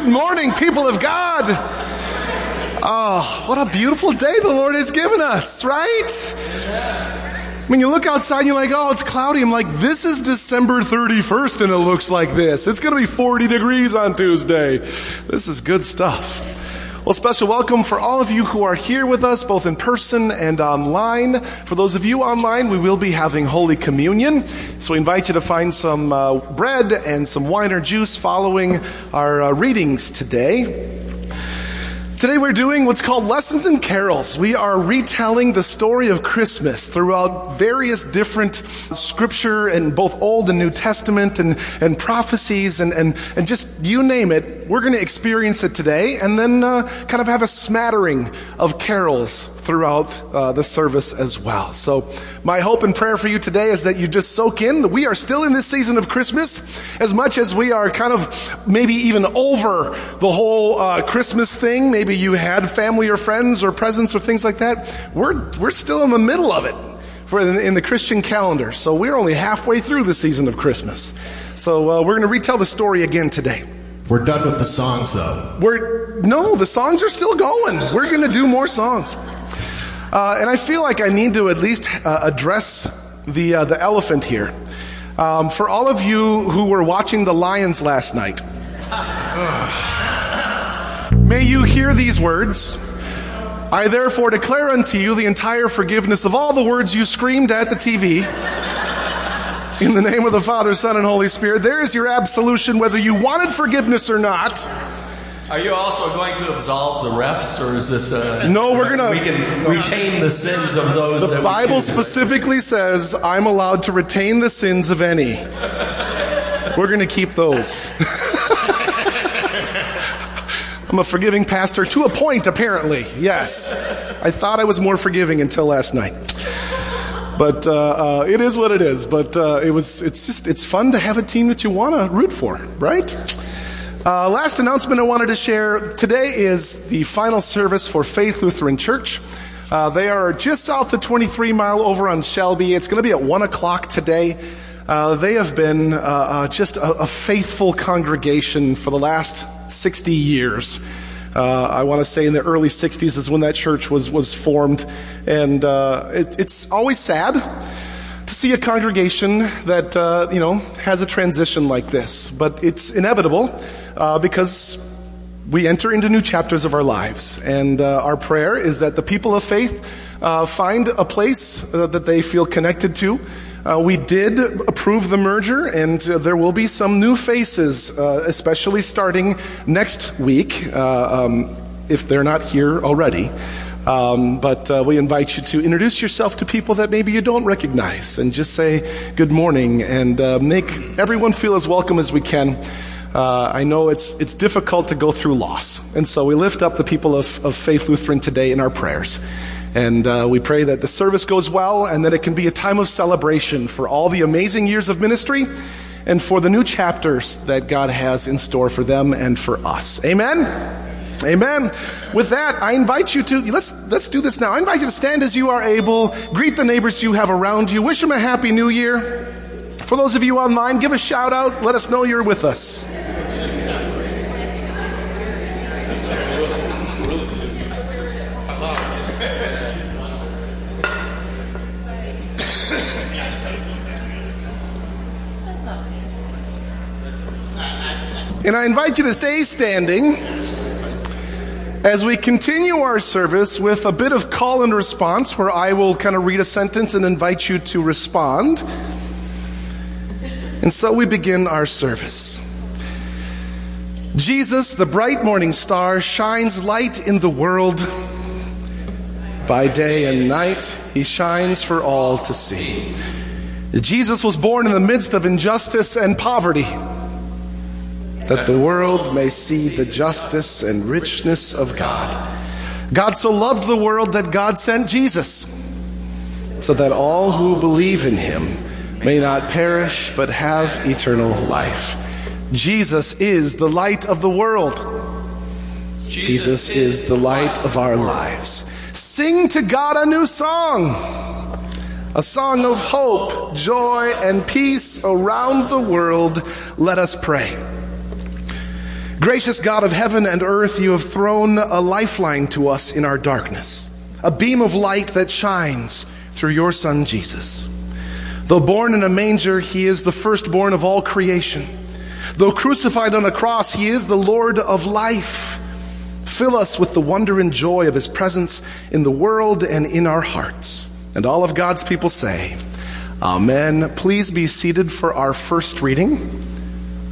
Good morning, people of God. Oh, what a beautiful day the Lord has given us, right? When you look outside and you're like, oh, it's cloudy. I'm like, this is December 31st and it looks like this. It's going to be 40 degrees on Tuesday. This is good stuff. Well, special welcome for all of you who are here with us, both in person and online. For those of you online, we will be having Holy Communion. So we invite you to find some uh, bread and some wine or juice following our uh, readings today. Today we're doing what's called Lessons and Carols. We are retelling the story of Christmas throughout various different scripture and both Old and New Testament and, and prophecies and, and, and just you name it. We're going to experience it today and then uh, kind of have a smattering of carols throughout uh, the service as well. So my hope and prayer for you today is that you just soak in that we are still in this season of Christmas as much as we are kind of maybe even over the whole uh, Christmas thing. Maybe you had family or friends or presents or things like that. We're, we're still in the middle of it for in, in the Christian calendar. So we're only halfway through the season of Christmas. So uh, we're going to retell the story again today. We're done with the songs though. We're, no, the songs are still going. We're going to do more songs. Uh, and I feel like I need to at least uh, address the, uh, the elephant here. Um, for all of you who were watching the Lions last night, may you hear these words. I therefore declare unto you the entire forgiveness of all the words you screamed at the TV. In the name of the Father, Son, and Holy Spirit, there is your absolution whether you wanted forgiveness or not. Are you also going to absolve the refs, or is this? Uh, no, we're gonna. We can retain the sins of those. The Bible specifically says I'm allowed to retain the sins of any. we're going to keep those. I'm a forgiving pastor to a point, apparently. Yes, I thought I was more forgiving until last night. But uh, uh, it is what it is. But uh, it was. It's just. It's fun to have a team that you want to root for, right? Uh, last announcement I wanted to share today is the final service for Faith Lutheran Church. Uh, they are just south of 23 mile over on Shelby. It's going to be at 1 o'clock today. Uh, they have been uh, uh, just a, a, faithful congregation for the last 60 years. Uh, I want to say in the early 60s is when that church was, was formed. And it, it's always sad see a congregation that, uh, you know, has a transition like this. But it's inevitable uh, because we enter into new chapters of our lives. And uh, our prayer is that the people of faith uh, find a place uh, that they feel connected to. Uh, we did approve the merger, and there will be some new faces, especially starting next week, um, if they're not here already. Um, but uh, we invite you to introduce yourself to people that maybe you don't recognize and just say good morning and uh, make everyone feel as welcome as we can. Uh, I know it's, it's difficult to go through loss. And so we lift up the people of, of Faith Lutheran today in our prayers. And uh, we pray that the service goes well and that it can be a time of celebration for all the amazing years of ministry and for the new chapters that God has in store for them and for us. Amen. Amen. With that, I invite you to, let's, let's do this now. I invite you to stand as you are able, greet the neighbors you have around you, wish them a happy new year. For those of you online, give a shout out, let us know you're with us. And I invite you to stay standing as we continue our service with a bit of call and response, where I will kind of read a sentence and invite you to respond. And so we begin our service. Jesus, the bright morning star, shines light in the world. By day and night, he shines for all to see. Jesus was born in the midst of injustice and poverty that the world may see the justice and richness of God. God so loved the world that God sent Jesus, so that all who believe in him may not perish but have eternal life. Jesus is the light of the world. Jesus is the light of our lives. Sing to God a new song. A song of hope, joy, and peace around the world. Let us pray. Gracious God of heaven and earth, you have thrown a lifeline to us in our darkness, a beam of light that shines through your Son Jesus. Though born in a manger, he is the firstborn of all creation. Though crucified on a cross, he is the Lord of life. Fill us with the wonder and joy of his presence in the world and in our hearts. And all of God's people say, Amen. Please be seated for our first reading.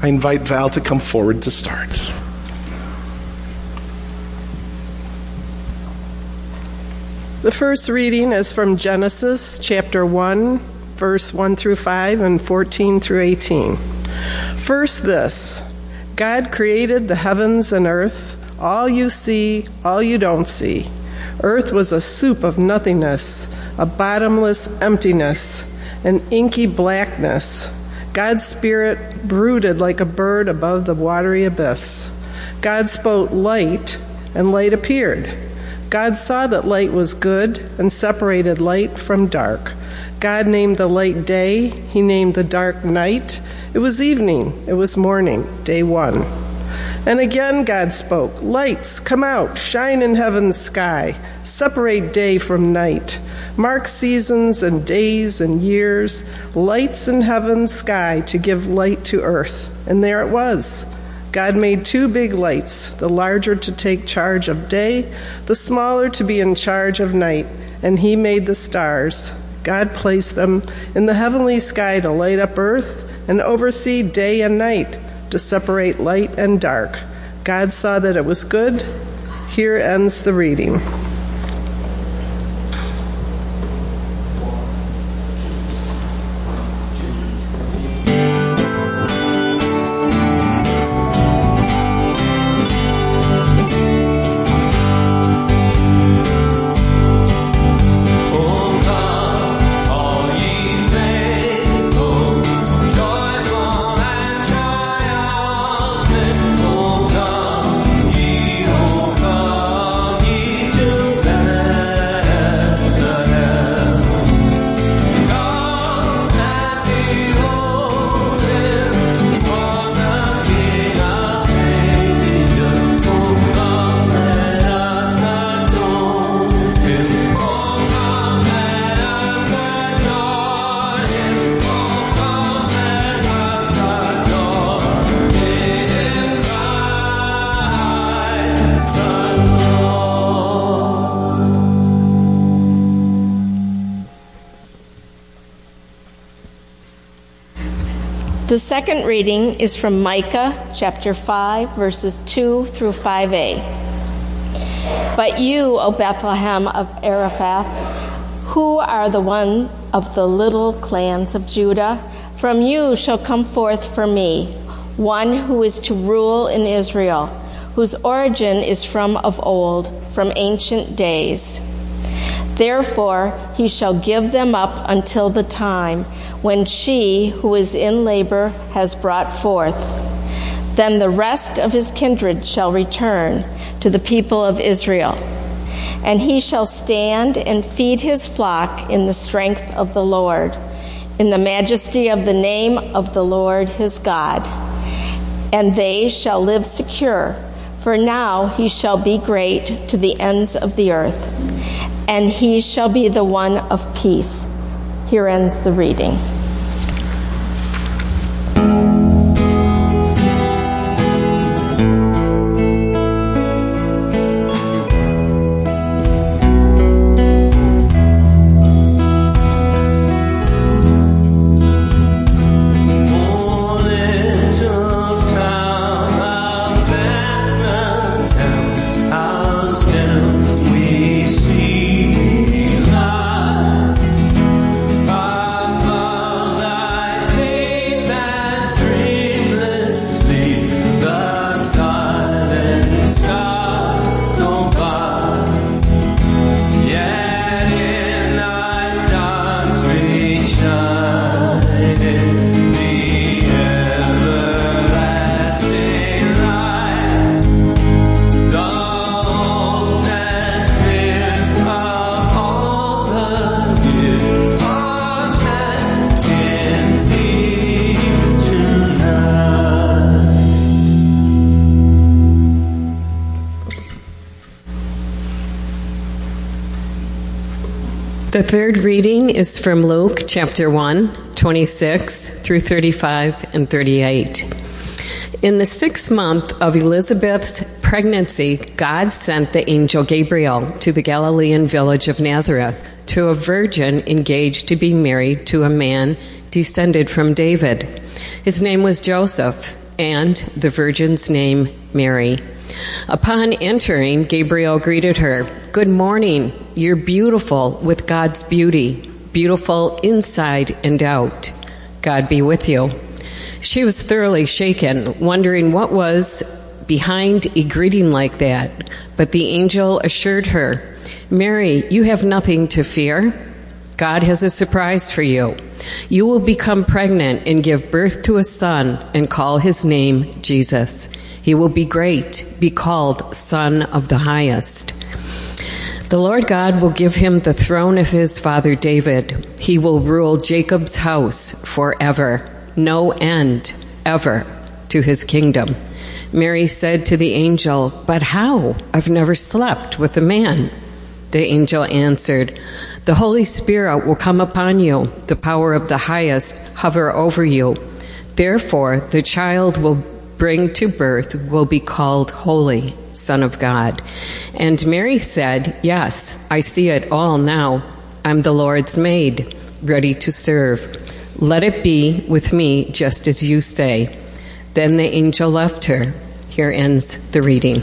I invite Val to come forward to start. The first reading is from Genesis chapter 1, verse 1 through 5 and 14 through 18. First, this God created the heavens and earth, all you see, all you don't see. Earth was a soup of nothingness, a bottomless emptiness, an inky blackness. God's Spirit brooded like a bird above the watery abyss. God spoke light, and light appeared. God saw that light was good and separated light from dark. God named the light day, He named the dark night. It was evening, it was morning, day one. And again God spoke Lights, come out, shine in heaven's sky, separate day from night. Mark seasons and days and years, lights in heaven's sky to give light to earth. And there it was. God made two big lights, the larger to take charge of day, the smaller to be in charge of night, and He made the stars. God placed them in the heavenly sky to light up earth and oversee day and night, to separate light and dark. God saw that it was good. Here ends the reading. Second reading is from Micah chapter 5, verses 2 through 5a. But you, O Bethlehem of Ephrathah, who are the one of the little clans of Judah, from you shall come forth for me one who is to rule in Israel, whose origin is from of old, from ancient days. Therefore, he shall give them up until the time when she who is in labor has brought forth. Then the rest of his kindred shall return to the people of Israel. And he shall stand and feed his flock in the strength of the Lord, in the majesty of the name of the Lord his God. And they shall live secure, for now he shall be great to the ends of the earth and he shall be the one of peace. Here ends the reading. The third reading is from Luke chapter 1, 26 through 35 and 38. In the sixth month of Elizabeth's pregnancy, God sent the angel Gabriel to the Galilean village of Nazareth to a virgin engaged to be married to a man descended from David. His name was Joseph, and the virgin's name Mary. Upon entering, Gabriel greeted her, Good morning, you're beautiful with God's beauty, beautiful inside and out. God be with you. She was thoroughly shaken, wondering what was behind a greeting like that, but the angel assured her, Mary, you have nothing to fear. God has a surprise for you. You will become pregnant and give birth to a son and call his name Jesus. He will be great, be called Son of the Highest. The Lord God will give him the throne of his father David. He will rule Jacob's house forever, no end, ever, to his kingdom. Mary said to the angel, But how? I've never slept with a man. The angel answered, The Holy Spirit will come upon you, the power of the highest hover over you. Therefore, the child will bring to birth will be called Holy, Son of God. And Mary said, Yes, I see it all now. I'm the Lord's maid, ready to serve. Let it be with me just as you say. Then the angel left her. Here ends the reading.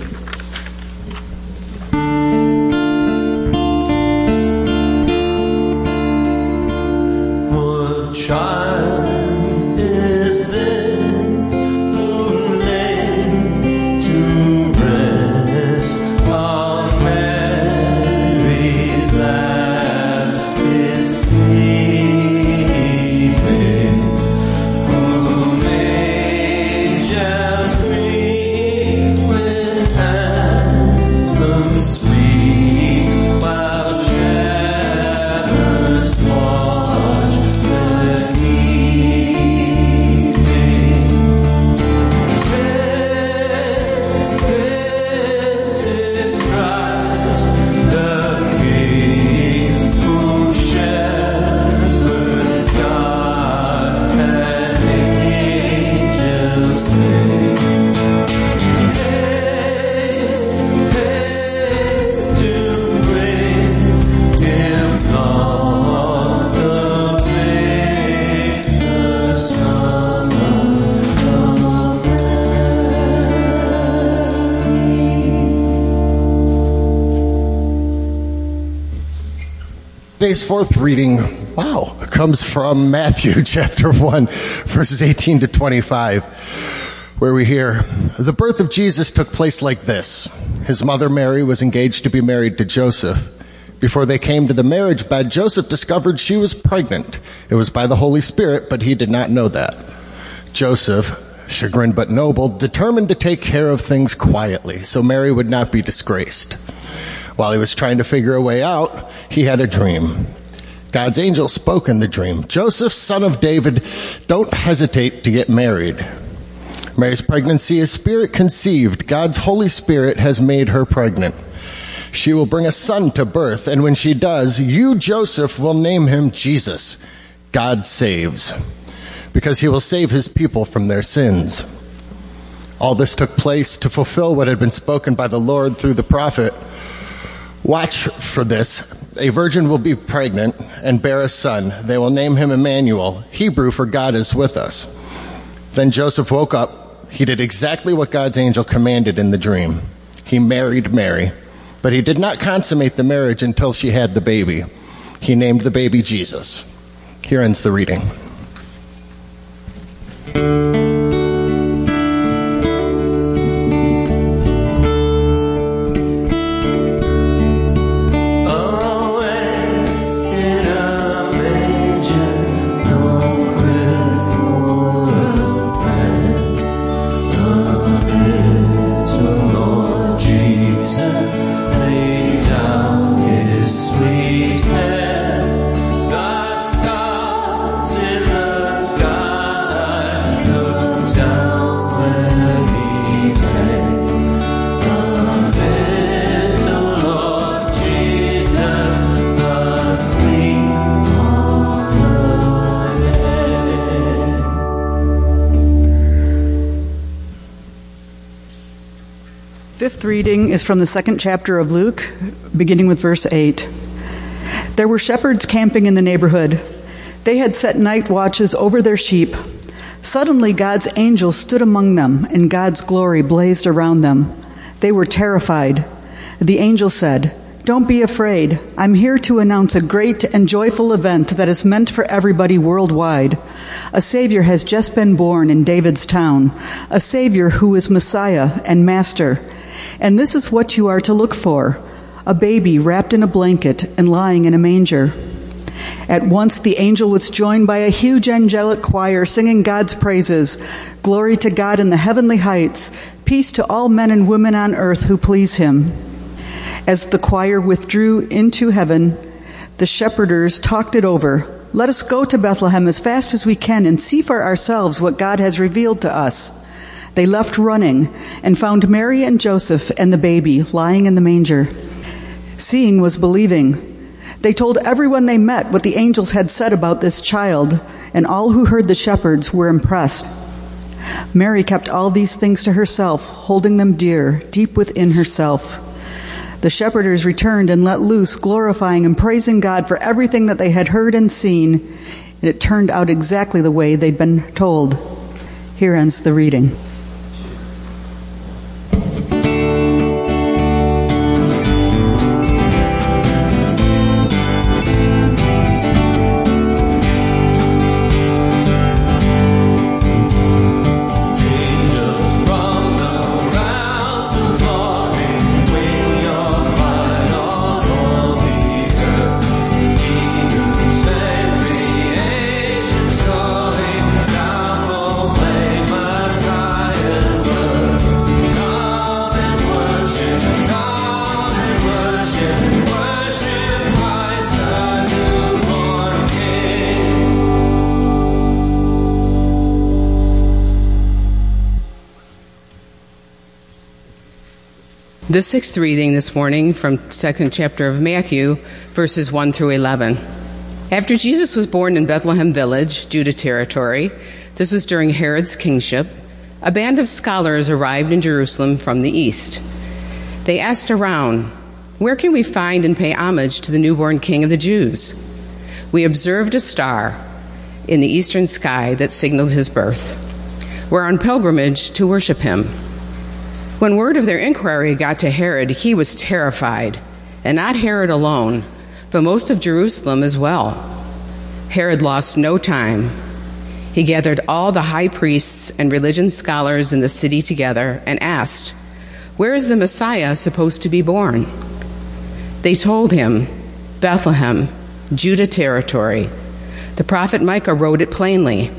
Today's fourth reading, wow, comes from Matthew chapter 1, verses 18 to 25, where we hear, The birth of Jesus took place like this. His mother Mary was engaged to be married to Joseph. Before they came to the marriage bed, Joseph discovered she was pregnant. It was by the Holy Spirit, but he did not know that. Joseph, chagrined but noble, determined to take care of things quietly so Mary would not be disgraced. While he was trying to figure a way out, he had a dream. God's angel spoke in the dream. Joseph, son of David, don't hesitate to get married. Mary's pregnancy is spirit conceived. God's Holy Spirit has made her pregnant. She will bring a son to birth, and when she does, you, Joseph, will name him Jesus. God saves. Because he will save his people from their sins. All this took place to fulfill what had been spoken by the Lord through the prophet. Watch for this. A virgin will be pregnant and bear a son. They will name him Emmanuel, Hebrew for God is with us. Then Joseph woke up. He did exactly what God's angel commanded in the dream. He married Mary, but he did not consummate the marriage until she had the baby. He named the baby Jesus. Here ends the reading. Reading is from the second chapter of Luke, beginning with verse 8. There were shepherds camping in the neighborhood. They had set night watches over their sheep. Suddenly, God's angel stood among them, and God's glory blazed around them. They were terrified. The angel said, Don't be afraid. I'm here to announce a great and joyful event that is meant for everybody worldwide. A Savior has just been born in David's town, a Savior who is Messiah and Master. And this is what you are to look for a baby wrapped in a blanket and lying in a manger. At once the angel was joined by a huge angelic choir singing God's praises. Glory to God in the heavenly heights, peace to all men and women on earth who please him. As the choir withdrew into heaven, the shepherders talked it over. Let us go to Bethlehem as fast as we can and see for ourselves what God has revealed to us. They left running and found Mary and Joseph and the baby lying in the manger. Seeing was believing. They told everyone they met what the angels had said about this child, and all who heard the shepherds were impressed. Mary kept all these things to herself, holding them dear, deep within herself. The shepherders returned and let loose, glorifying and praising God for everything that they had heard and seen, and it turned out exactly the way they'd been told. Here ends the reading. The sixth reading this morning from second chapter of Matthew, verses 1 through 11. After Jesus was born in Bethlehem village, Judah territory, this was during Herod's kingship, a band of scholars arrived in Jerusalem from the east. They asked around, Where can we find and pay homage to the newborn king of the Jews? We observed a star in the eastern sky that signaled his birth. We're on pilgrimage to worship him. When word of their inquiry got to Herod, he was terrified, and not Herod alone, but most of Jerusalem as well. Herod lost no time. He gathered all the high priests and religion scholars in the city together and asked, Where is the Messiah supposed to be born? They told him, Bethlehem, Judah territory. The prophet Micah wrote it plainly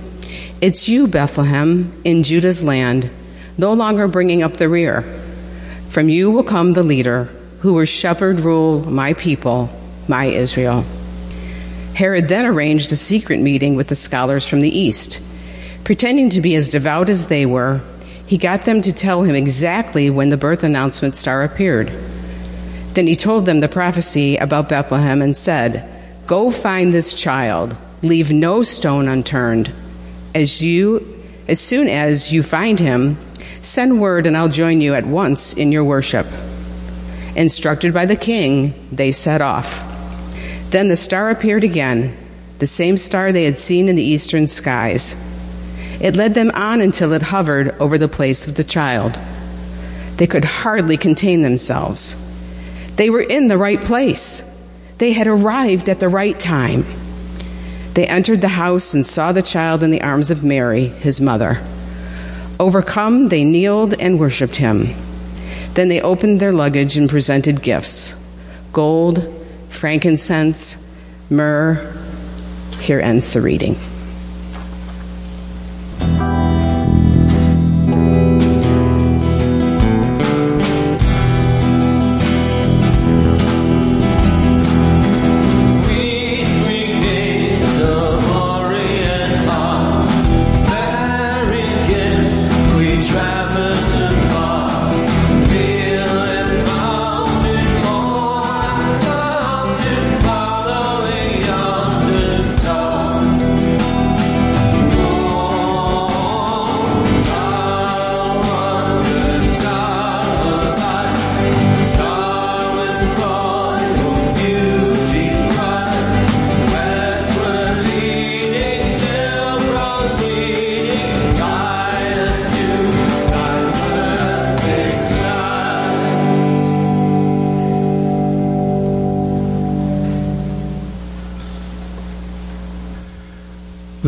It's you, Bethlehem, in Judah's land no longer bringing up the rear. From you will come the leader who will shepherd rule my people, my Israel. Herod then arranged a secret meeting with the scholars from the east. Pretending to be as devout as they were, he got them to tell him exactly when the birth announcement star appeared. Then he told them the prophecy about Bethlehem and said, Go find this child, leave no stone unturned. As you as soon as you find him, Send word and I'll join you at once in your worship. Instructed by the king, they set off. Then the star appeared again, the same star they had seen in the eastern skies. It led them on until it hovered over the place of the child. They could hardly contain themselves. They were in the right place. They had arrived at the right time. They entered the house and saw the child in the arms of Mary, his mother. Overcome, they kneeled and worshiped him. Then they opened their luggage and presented gifts gold, frankincense, myrrh. Here ends the reading.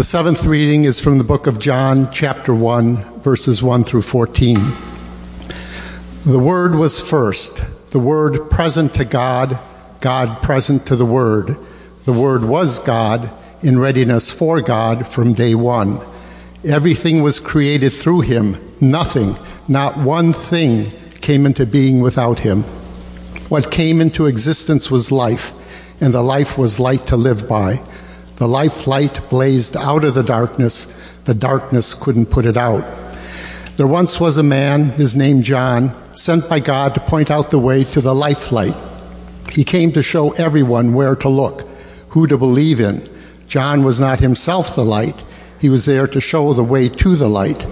Seventh reading is from the book of John, chapter 1, verses 1 through 14. The Word was first, the Word present to God, God present to the Word. The Word was God, in readiness for God from day one. Everything was created through Him. Nothing, not one thing, came into being without Him. What came into existence was life, and the life was light to live by. The life light blazed out of the darkness. The darkness couldn't put it out. There once was a man, his name John, sent by God to point out the way to the life light. He came to show everyone where to look, who to believe in. John was not himself the light. He was there to show the way to the light.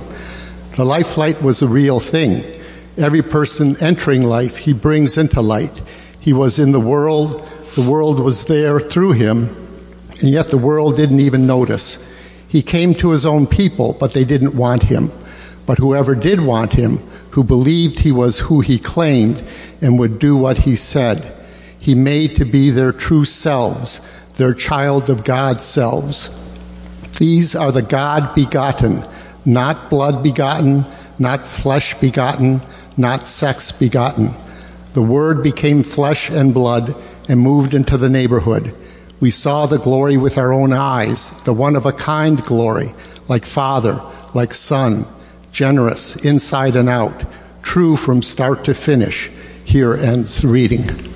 The life light was a real thing. Every person entering life, he brings into light. He was in the world. The world was there through him, and yet the world didn't even notice. He came to his own people, but they didn't want him. But whoever did want him, who believed he was who he claimed and would do what he said, he made to be their true selves, their child of God selves. These are the God begotten, not blood begotten, not flesh begotten, not sex begotten. The Word became flesh and blood and moved into the neighborhood. We saw the glory with our own eyes, the one of a kind glory, like Father, like Son, generous inside and out, true from start to finish. Here ends reading.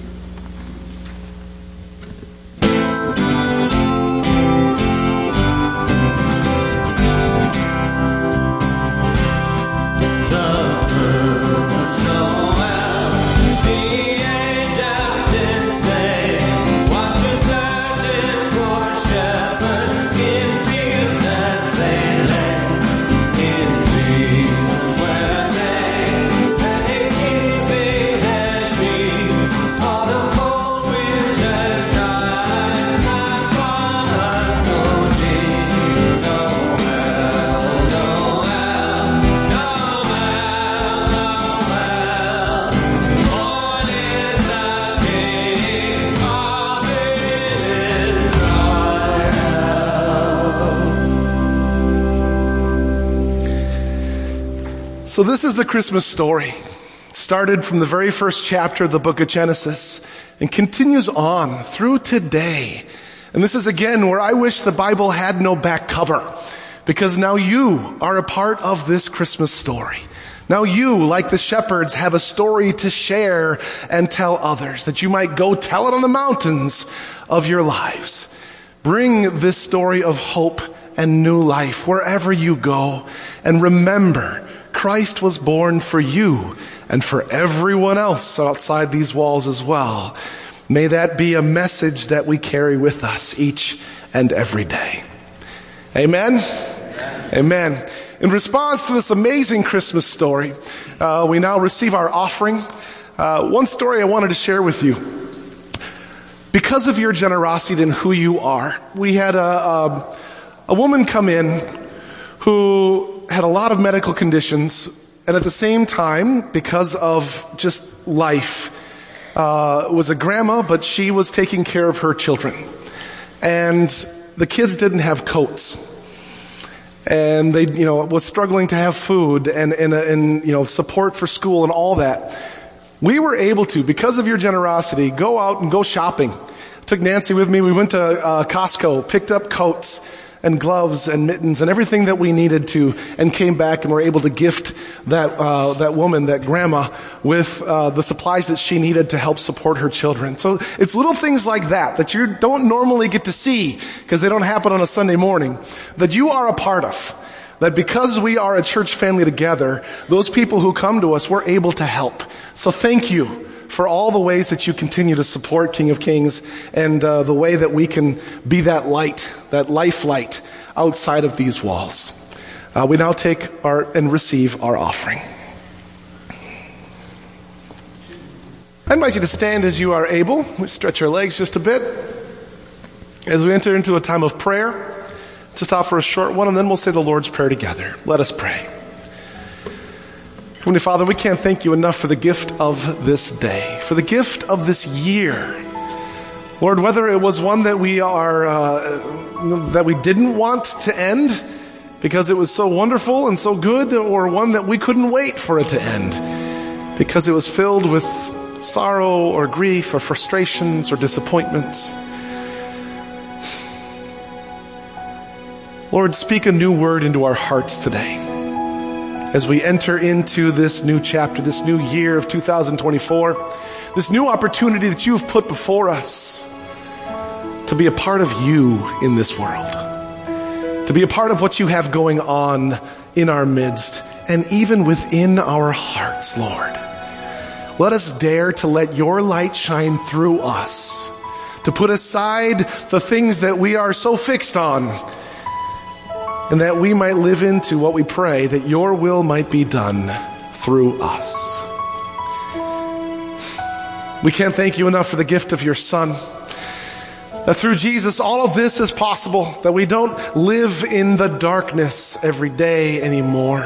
So, this is the Christmas story. Started from the very first chapter of the book of Genesis and continues on through today. And this is again where I wish the Bible had no back cover because now you are a part of this Christmas story. Now you, like the shepherds, have a story to share and tell others that you might go tell it on the mountains of your lives. Bring this story of hope and new life wherever you go and remember Christ was born for you and for everyone else outside these walls as well. May that be a message that we carry with us each and every day. Amen? Amen. Amen. In response to this amazing Christmas story, uh, we now receive our offering. Uh, one story I wanted to share with you. Because of your generosity and who you are, we had a, a, a woman come in who had a lot of medical conditions, and at the same time, because of just life, uh, was a grandma, but she was taking care of her children. And the kids didn't have coats. And they, you know, was struggling to have food and, and, and, you know, support for school and all that. We were able to, because of your generosity, go out and go shopping. Took Nancy with me. We went to uh, Costco, picked up coats and gloves and mittens and everything that we needed to, and came back and were able to gift that uh, that woman, that grandma, with uh, the supplies that she needed to help support her children. So it's little things like that that you don't normally get to see because they don't happen on a Sunday morning that you are a part of. That because we are a church family together, those people who come to us, we're able to help. So thank you for all the ways that you continue to support King of Kings and uh, the way that we can be that light, that life light outside of these walls. Uh, we now take our and receive our offering. I invite you to stand as you are able. We stretch your legs just a bit as we enter into a time of prayer. Just offer a short one, and then we'll say the Lord's Prayer together. Let us pray. Heavenly Father, we can't thank you enough for the gift of this day, for the gift of this year. Lord, whether it was one that we are, uh, that we didn't want to end because it was so wonderful and so good, or one that we couldn't wait for it to end because it was filled with sorrow or grief or frustrations or disappointments. Lord, speak a new word into our hearts today as we enter into this new chapter, this new year of 2024, this new opportunity that you have put before us to be a part of you in this world, to be a part of what you have going on in our midst and even within our hearts, Lord. Let us dare to let your light shine through us, to put aside the things that we are so fixed on, and that we might live into what we pray, that your will might be done through us. We can't thank you enough for the gift of your Son. That through Jesus, all of this is possible. That we don't live in the darkness every day anymore.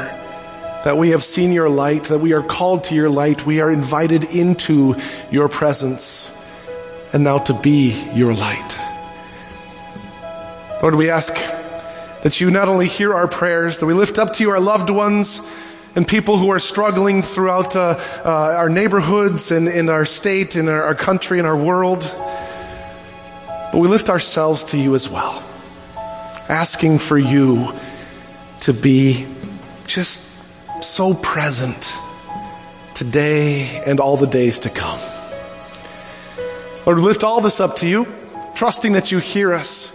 That we have seen your light, that we are called to your light, we are invited into your presence, and now to be your light. Lord, we ask that you not only hear our prayers, that we lift up to you our loved ones and people who are struggling throughout uh, uh, our neighborhoods and in our state, in our, our country, in our world. But we lift ourselves to you as well, asking for you to be just so present today and all the days to come. Lord, we lift all this up to you, trusting that you hear us,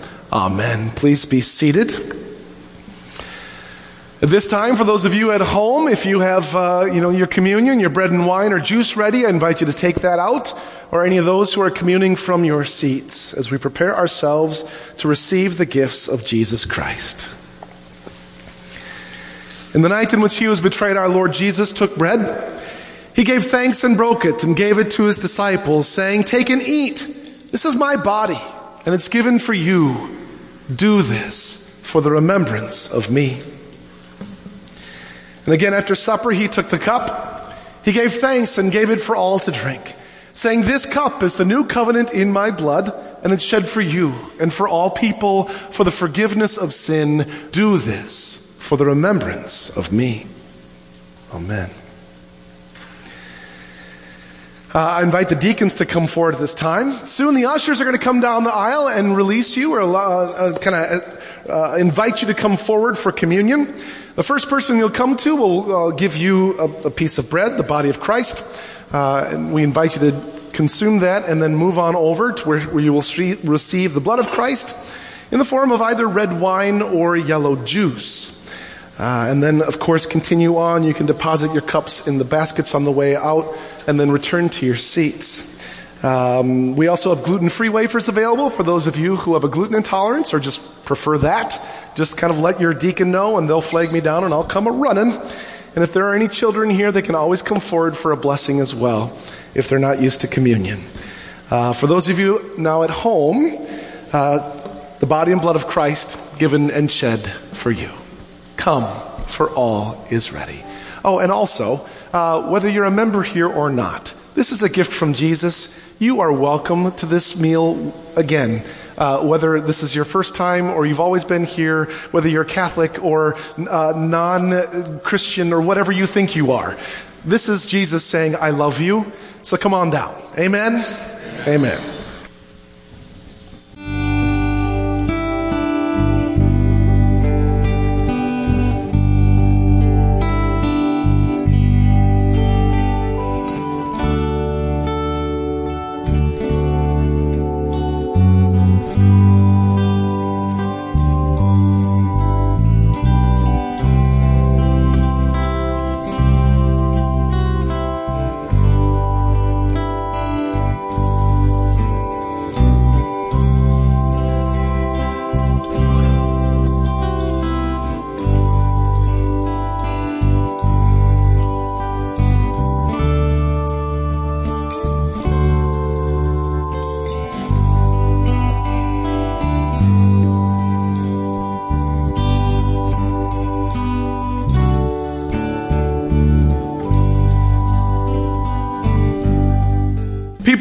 Amen. Please be seated. At this time, for those of you at home, if you have, uh, you know, your communion, your bread and wine or juice ready, I invite you to take that out, or any of those who are communing from your seats as we prepare ourselves to receive the gifts of Jesus Christ. In the night in which he was betrayed, our Lord Jesus took bread. He gave thanks and broke it and gave it to his disciples, saying, Take and eat. This is my body, and it's given for you. Do this for the remembrance of me. And again, after supper, he took the cup. He gave thanks and gave it for all to drink, saying, This cup is the new covenant in my blood, and it's shed for you and for all people for the forgiveness of sin. Do this for the remembrance of me. Amen. Uh, I invite the deacons to come forward at this time. Soon the ushers are going to come down the aisle and release you or uh, uh, kind of uh, invite you to come forward for communion. The first person you'll come to will uh, give you a, a, piece of bread, the body of Christ. Uh, and we invite you to consume that and then move on over to where, where you will receive the blood of Christ in the form of either red wine or yellow juice. Uh, and then, of course, continue on. You can deposit your cups in the baskets on the way out and then return to your seats. Um, we also have gluten free wafers available for those of you who have a gluten intolerance or just prefer that. Just kind of let your deacon know and they'll flag me down and I'll come a running. And if there are any children here, they can always come forward for a blessing as well if they're not used to communion. Uh, for those of you now at home, uh, the body and blood of Christ given and shed for you. Come, for all is ready. Oh, and also, uh, whether you're a member here or not, this is a gift from Jesus. You are welcome to this meal again. Uh, whether this is your first time or you've always been here, whether you're Catholic or uh, non Christian or whatever you think you are. This is Jesus saying, I love you. So come on down. Amen. Amen. Amen.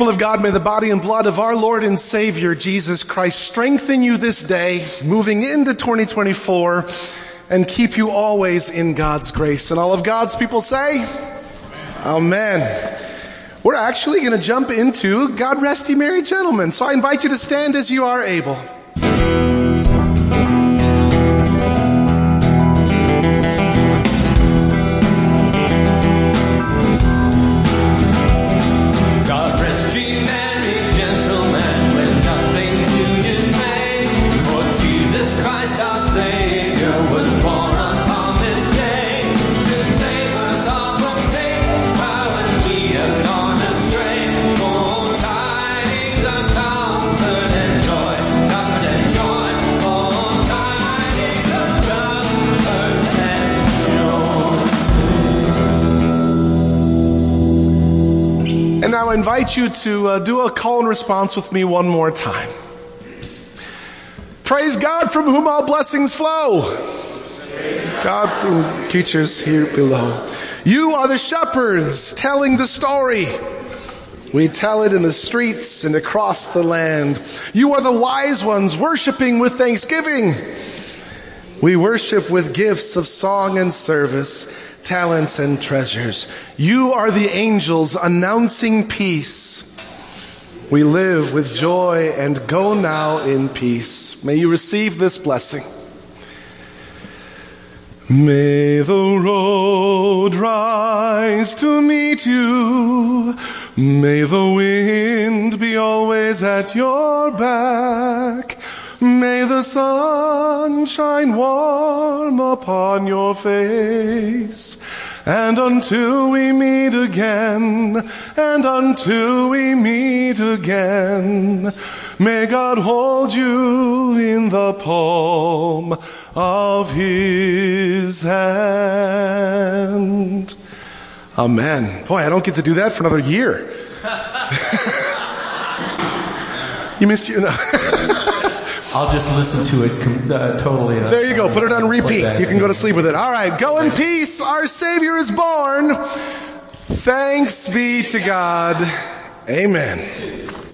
People of God, may the body and blood of our Lord and Savior Jesus Christ strengthen you this day, moving into 2024, and keep you always in God's grace. And all of God's people say, Amen. We're actually going to jump into God Rest Ye Merry Gentlemen. So I invite you to stand as you are able. Invite you to uh, do a call and response with me one more time. Praise God from whom all blessings flow. God from creatures here below. You are the shepherds telling the story. We tell it in the streets and across the land. You are the wise ones worshiping with thanksgiving. We worship with gifts of song and service, talents and treasures. You are the angels announcing peace. We live with joy and go now in peace. May you receive this blessing. May the road rise to meet you. May the wind be always at your back. May the sun shine warm upon your face. And until we meet again, and until we meet again, may God hold you in the palm of his hand. Amen. Boy, I don't get to do that for another year. you missed you. No. I'll just listen to it com- uh, totally. uh, There you go. Put it on repeat. You can go to sleep with it. All right. Go in peace. Our Savior is born. Thanks be to God. Amen.